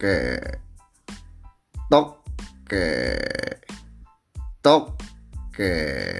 que, toque, toque.